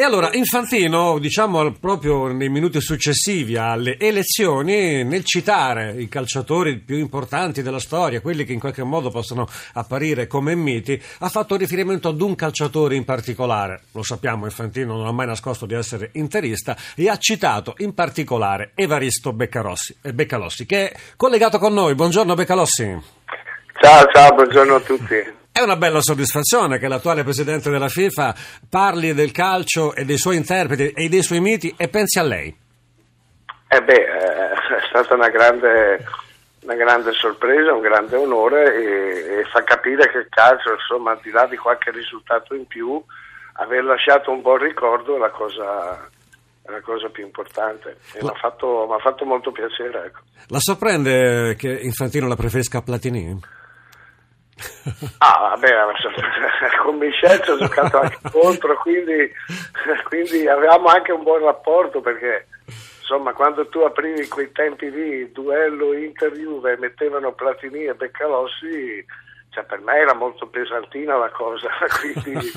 E allora Infantino, diciamo proprio nei minuti successivi alle elezioni, nel citare i calciatori più importanti della storia, quelli che in qualche modo possono apparire come miti, ha fatto riferimento ad un calciatore in particolare. Lo sappiamo, Infantino non ha mai nascosto di essere interista e ha citato in particolare Evaristo Beccarossi, eh, Beccalossi, che è collegato con noi. Buongiorno Beccalossi. Ciao, ciao, buongiorno a tutti. È una bella soddisfazione che l'attuale presidente della FIFA parli del calcio e dei suoi interpreti e dei suoi miti e pensi a lei. Eh beh, eh, è stata una grande, una grande sorpresa, un grande onore e, e, fa capire che il calcio, insomma, al di là di qualche risultato in più, aver lasciato un buon ricordo è la cosa, è la cosa più importante e mi ha fatto, fatto, molto piacere. Ecco. La sorprende che Infantino la preferisca a Platini? Ah, vabbè, con Michel ho giocato anche contro, quindi, quindi, avevamo anche un buon rapporto perché insomma quando tu aprivi quei tempi lì, duello Inter-Juve, mettevano Platini e Beccalossi, cioè per me era molto pesantina la cosa, quindi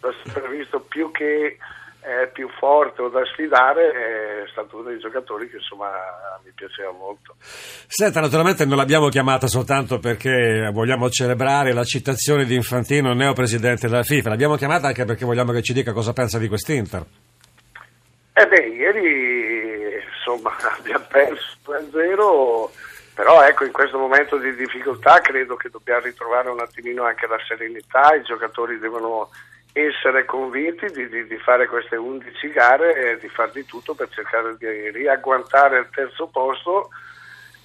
l'ho sempre visto più che è più forte o da sfidare è stato uno dei giocatori che insomma mi piaceva molto. Senta, naturalmente non l'abbiamo chiamata soltanto perché vogliamo celebrare la citazione di Infantino, neo presidente della FIFA, l'abbiamo chiamata anche perché vogliamo che ci dica cosa pensa di quest'Inter. Eh beh, ieri insomma abbiamo perso 2-0, però ecco in questo momento di difficoltà credo che dobbiamo ritrovare un attimino anche la serenità, i giocatori devono essere convinti di, di, di, fare queste 11 gare e di far di tutto per cercare di riagguantare il terzo posto,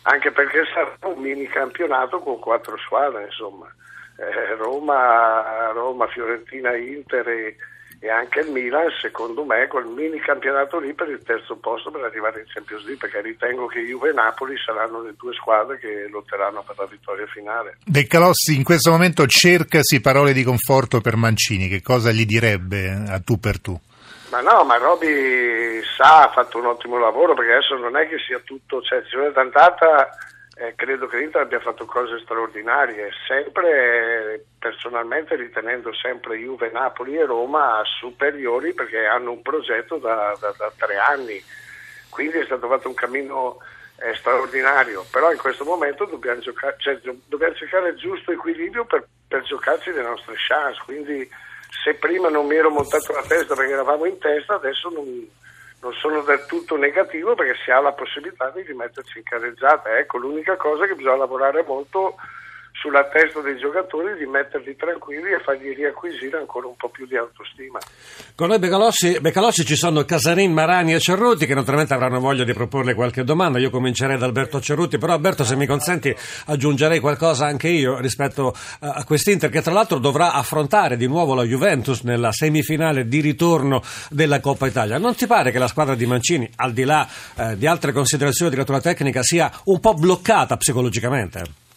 anche perché sarà un mini campionato con quattro squadre, insomma. Eh, Roma, Roma, Fiorentina, Inter e, e anche il Milan, secondo me, quel mini campionato lì per il terzo posto per arrivare in Champions League, perché ritengo che Juve e Napoli saranno le due squadre che lotteranno per la vittoria finale. Beccalossi, in questo momento cercasi parole di conforto per Mancini, che cosa gli direbbe a tu per tu? Ma no, ma Roby sa, ha fatto un ottimo lavoro, perché adesso non è che sia tutto, cioè ci vuole tant'altra eh, credo che l'Inter abbia fatto cose straordinarie, sempre personalmente ritenendo sempre Juve, Napoli e Roma superiori perché hanno un progetto da, da, da tre anni, quindi è stato fatto un cammino eh, straordinario, però in questo momento dobbiamo, giocare, cioè, dobbiamo cercare il giusto equilibrio per, per giocarci le nostre chance, quindi se prima non mi ero montato la testa perché eravamo in testa, adesso non non sono del tutto negativo perché si ha la possibilità di rimetterci in carreggiata. Ecco, l'unica cosa che bisogna lavorare molto sulla testa dei giocatori di metterli tranquilli e fargli riacquisire ancora un po' più di autostima. Con noi Becalossi, Becalossi ci sono Casarin, Marani e Cerruti che naturalmente avranno voglia di proporle qualche domanda. Io comincerei da Alberto Cerruti, però Alberto se mi consenti aggiungerei qualcosa anche io rispetto a quest'Inter che tra l'altro dovrà affrontare di nuovo la Juventus nella semifinale di ritorno della Coppa Italia. Non ti pare che la squadra di Mancini, al di là eh, di altre considerazioni di natura tecnica, sia un po' bloccata psicologicamente?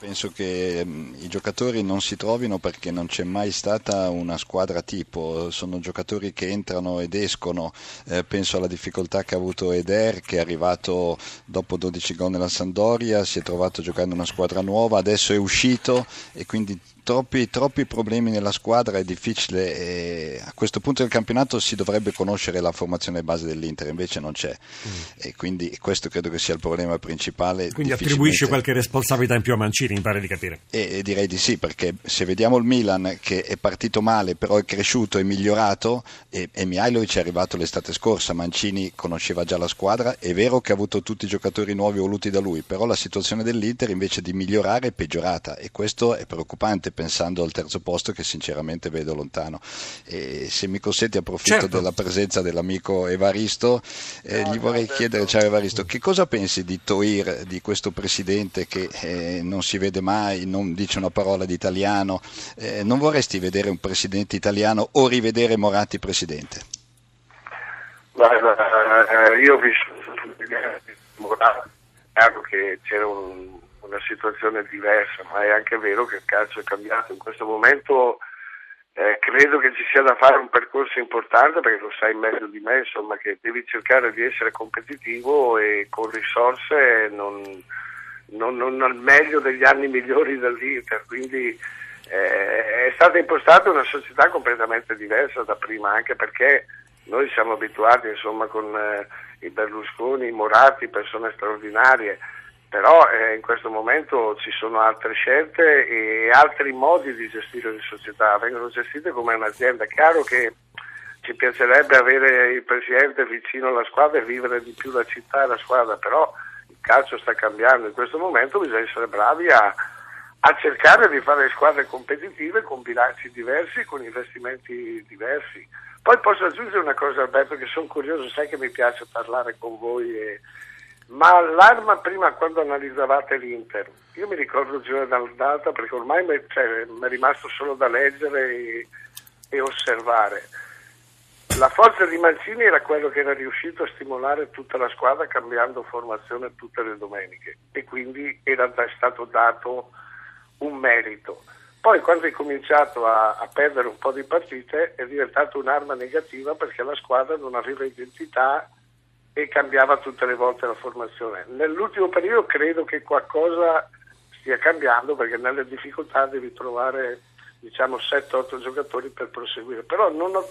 Penso che mm, i giocatori non si trovino perché non c'è mai stata una squadra tipo, sono giocatori che entrano ed escono, eh, penso alla difficoltà che ha avuto Eder che è arrivato dopo 12 gol nella Sandoria, si è trovato giocando una squadra nuova, adesso è uscito e quindi troppi, troppi problemi nella squadra, è difficile e a questo punto del campionato si dovrebbe conoscere la formazione base dell'Inter, invece non c'è mm. e quindi questo credo che sia il problema principale. Quindi attribuisce qualche responsabilità in più a Mancini, mi pare di capire. E, e, direi di sì, perché se vediamo il Milan che è partito male, però è cresciuto e migliorato e, e Mihailovic è arrivato l'estate scorsa, Mancini conosceva già la squadra, è vero che ha avuto tutti i giocatori nuovi voluti da lui, però la situazione dell'Inter invece di migliorare è peggiorata e questo è preoccupante pensando al terzo posto che sinceramente vedo lontano. E se mi consenti approfitto certo. della presenza dell'amico Evaristo, eh, gli vorrei chiedere, ciao Evaristo, che cosa pensi di Toir, di questo presidente che eh, non si vede mai, non dice una parola di italiano? Eh, non vorresti vedere un presidente italiano o rivedere Moratti presidente? Guarda, eh, io ho visto Moratti, chiaro che c'era un una situazione diversa, ma è anche vero che il calcio è cambiato. In questo momento eh, credo che ci sia da fare un percorso importante perché lo sai meglio di me, insomma, che devi cercare di essere competitivo e con risorse non, non, non al meglio degli anni migliori dell'Inter. Quindi eh, è stata impostata una società completamente diversa da prima, anche perché noi siamo abituati insomma, con eh, i Berlusconi, i Moratti, persone straordinarie, però eh, in questo momento ci sono altre scelte e altri modi di gestire le società, vengono gestite come un'azienda. È chiaro che ci piacerebbe avere il presidente vicino alla squadra e vivere di più la città e la squadra, però il calcio sta cambiando, in questo momento bisogna essere bravi a a cercare di fare squadre competitive con bilanci diversi, con investimenti diversi. Poi posso aggiungere una cosa Alberto che sono curioso, sai che mi piace parlare con voi, e... ma l'arma prima quando analizzavate l'Inter, io mi ricordo data perché ormai mi, cioè, è rimasto solo da leggere e, e osservare. La forza di Mancini era quello che era riuscito a stimolare tutta la squadra cambiando formazione tutte le domeniche e quindi era stato dato un merito. Poi quando è cominciato a, a, perdere un po' di partite è diventato un'arma negativa perché la squadra non aveva identità e cambiava tutte le volte la formazione. Nell'ultimo periodo credo che qualcosa stia cambiando perché nelle difficoltà devi trovare diciamo 7-8 giocatori per proseguire. Però non, ho,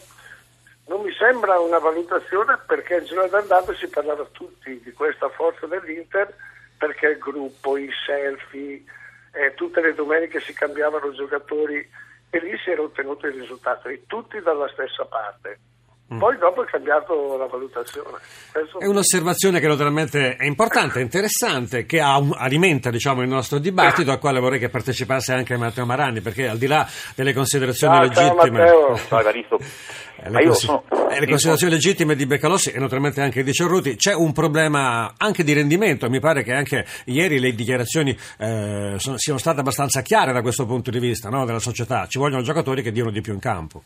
non mi sembra una valutazione perché il giorno d'andata si parlava tutti di questa forza dell'Inter perché il gruppo, i selfie eh, tutte le domeniche si cambiavano giocatori e lì si era ottenuto il risultato e tutti dalla stessa parte. Mm. Poi dopo è cambiato la valutazione. Questo... È un'osservazione che naturalmente è importante, interessante, che un, alimenta diciamo, il nostro dibattito, al quale vorrei che partecipasse anche Matteo Marani, perché al di là delle considerazioni ciao, legittime... Ciao, Matteo. Eh, le, cons- sono... eh, le, considerazioni legittime di Beccalossi e naturalmente anche di Cerruti, c'è un problema anche di rendimento, mi pare che anche ieri le dichiarazioni eh, sono, siano state abbastanza chiare da questo punto di vista no, della società, ci vogliono giocatori che diano di più in campo.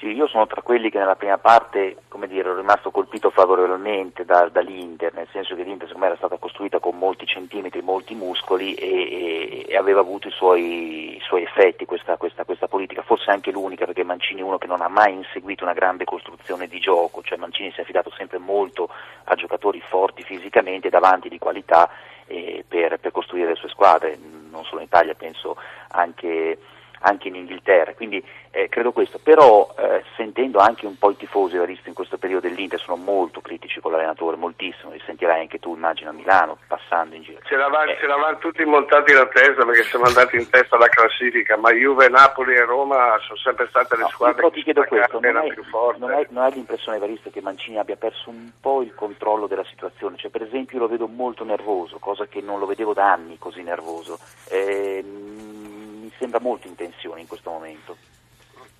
Sì, io sono tra quelli che nella prima parte, come dire, ero rimasto colpito favorevolmente da, dall'Inter, nel senso che l'Inter secondo me era stata costruita con molti centimetri, molti muscoli e, e, e aveva avuto i suoi, i suoi effetti questa, questa, questa, politica, forse anche l'unica perché Mancini è uno che non ha mai inseguito una grande costruzione di gioco, cioè Mancini si è affidato sempre molto a giocatori forti fisicamente, davanti di qualità eh, per, per costruire le sue squadre, non solo in Italia, penso anche anche in Inghilterra, quindi eh, credo questo, però eh, sentendo anche un po' i tifosi, ho visto in questo periodo dell'Inter, sono molto critici con l'allenatore, moltissimo, li sentirai anche tu immagino a Milano, passando in giro. Ce l'avamo, eh. ce tutti montati la testa perché siamo andati in testa alla classifica, ma Juve, Napoli e Roma sono sempre state le no, squadre però ti chiedo questo, non hai, più forti. Non hai, non hai l'impressione Evaristo che Mancini abbia perso un po' il controllo della situazione, cioè per esempio lo vedo molto nervoso, cosa che non lo vedevo da anni così nervoso. Eh, sembra molto in tensione in questo momento.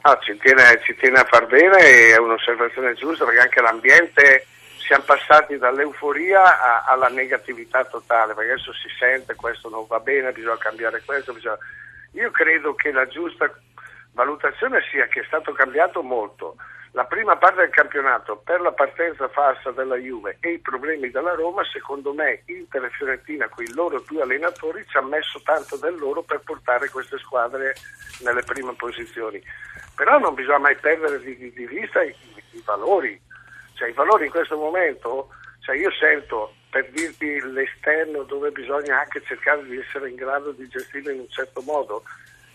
Ah, ci, tiene, ci, tiene, a far bene, è un'osservazione giusta perché anche l'ambiente siamo passati dall'euforia a, alla negatività totale, perché adesso si sente questo non va bene, bisogna cambiare questo. Bisogna... Io credo che la giusta valutazione sia che è stato cambiato molto la prima parte del campionato per la partenza falsa della Juve e i problemi della Roma, secondo me Inter e Fiorentina con i loro due allenatori ci hanno messo tanto del loro per portare queste squadre nelle prime posizioni. Però non bisogna mai perdere di, di, vista i, i, valori. Cioè, I valori in questo momento, cioè io sento per dirti l'esterno dove bisogna anche cercare di essere in grado di gestirlo in un certo modo,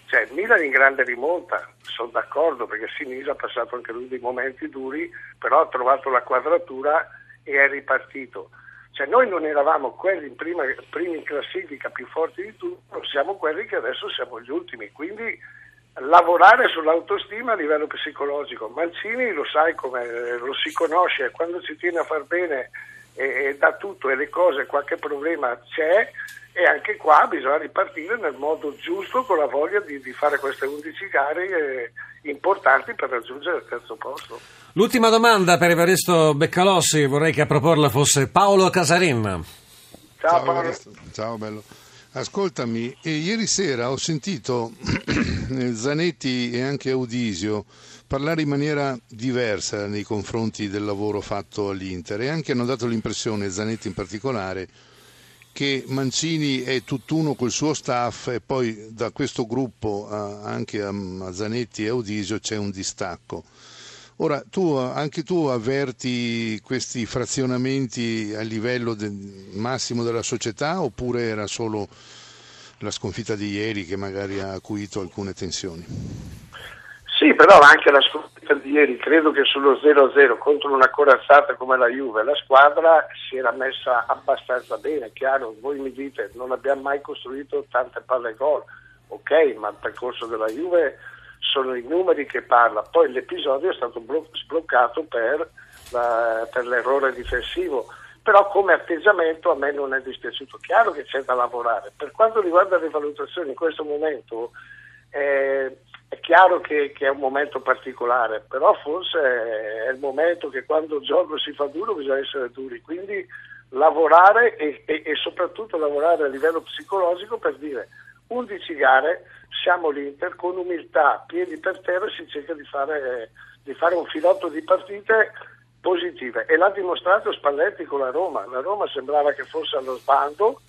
cioè, Milan in grande rimonta, sono d'accordo perché Sinisa ha passato anche lui dei momenti duri, però ha trovato la quadratura e è ripartito. Cioè, noi non eravamo quelli in prima, primi in classifica più forti di tutti, siamo quelli che adesso siamo gli ultimi. Quindi lavorare sull'autostima a livello psicologico. Mancini lo sai come lo si conosce, quando si tiene a far bene e, e dà tutto e le cose, qualche problema c'è e anche qua bisogna ripartire nel modo giusto con la voglia di, di fare queste 11 gare eh, importanti per raggiungere il terzo posto. L'ultima domanda per Evaristo Beccalossi, vorrei che a proporla fosse Paolo Casarin. Ciao, Ciao Paolo. Ciao bello. Ascoltami, ieri sera ho sentito Zanetti e anche Audisio parlare in maniera diversa nei confronti del lavoro fatto all'Inter e anche hanno dato l'impressione, Zanetti in particolare, che Mancini è tutt'uno col suo staff e poi da questo gruppo anche a Zanetti e Audisio c'è un distacco. Ora, tu, anche tu avverti questi frazionamenti a livello del massimo della società oppure era solo la sconfitta di ieri che magari ha acuito alcune tensioni. Sì, però anche la sconfitta di ieri, credo che sullo 0-0 contro una corazzata come la Juve, la squadra si era messa abbastanza bene, chiaro, voi mi dite non abbiamo mai costruito tante palle gol, ok, ma il percorso della Juve sono i numeri che parla, poi l'episodio è stato sbloccato per, la, per l'errore difensivo però come atteggiamento a me non è dispiaciuto. Chiaro che c'è da lavorare. Per quanto riguarda le valutazioni in questo momento, eh, è chiaro che, che, è un momento particolare, però forse è il momento che quando il gioco si fa duro bisogna essere duri, quindi lavorare e, e, e soprattutto lavorare a livello psicologico per dire 11 gare, siamo l'Inter, con umiltà, piedi per terra si cerca di fare, di fare un filotto di partite positive e l'ha dimostrato Spalletti con la Roma. La Roma sembrava che fosse allo sbando,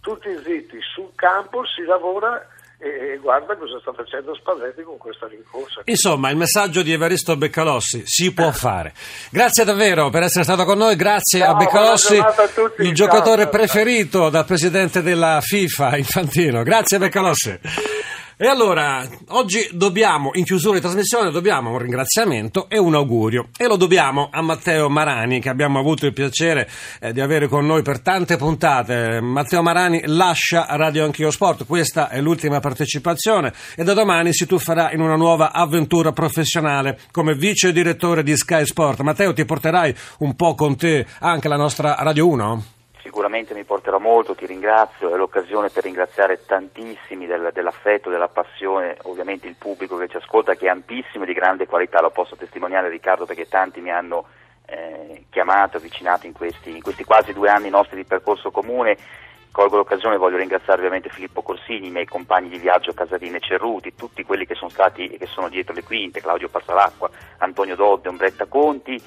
tutti zitti, sul campo si lavora e guarda cosa sta facendo Spalletti con questa rincorsa. Insomma, il messaggio di Evaristo Beccalossi si può fare. Grazie davvero per essere stato con noi, grazie ciao, a Beccalossi, a il ciao, giocatore ciao, preferito dal presidente della FIFA, Infantino. Grazie Beccalossi. E allora, oggi dobbiamo, in chiusura di trasmissione, dobbiamo un ringraziamento e un augurio. E lo dobbiamo a Matteo Marani, che abbiamo avuto il piacere eh, di avere con noi per tante puntate. Matteo Marani lascia Radio Anch'io Sport, questa è l'ultima partecipazione e da domani si tufferà in una nuova avventura professionale come vice direttore di Sky Sport. Matteo, ti porterai un po' con te anche la nostra Radio 1? Sicuramente mi porterò molto, ti ringrazio, è l'occasione per ringraziare tantissimi del, dell'affetto, della passione, ovviamente il pubblico che ci ascolta che è ampissimo e di grande qualità, lo posso testimoniare Riccardo perché tanti mi hanno eh, chiamato, avvicinato in questi, in questi quasi due anni nostri di percorso comune. Colgo l'occasione e voglio ringraziare ovviamente Filippo Corsini, i miei compagni di viaggio Casadine e Cerruti, tutti quelli che sono stati e che sono dietro le quinte, Claudio Passalacqua, Antonio Dodde, Umbretta Conti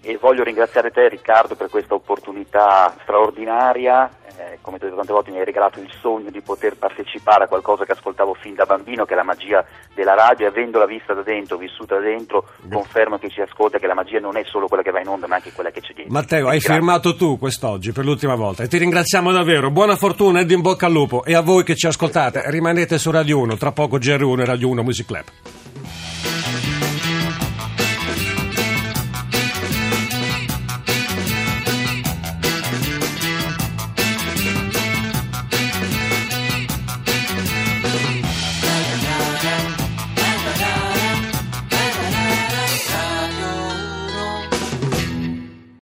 e voglio ringraziare te Riccardo per questa opportunità straordinaria, eh, come ti ho detto tante volte mi hai regalato il sogno di poter partecipare a qualcosa che ascoltavo fin da bambino, che è la magia della radio e avendola vista da dentro, vissuta da dentro, confermo che ci ascolta che la magia non è solo quella che va in onda ma anche quella che c'è dietro. Matteo, hai Grazie. firmato tu quest'oggi per l'ultima volta e ti ringraziamo davvero, buona fortuna ed in bocca al lupo e a voi che ci ascoltate rimanete su Radio 1, tra poco GR1 e Radio 1 Music Club.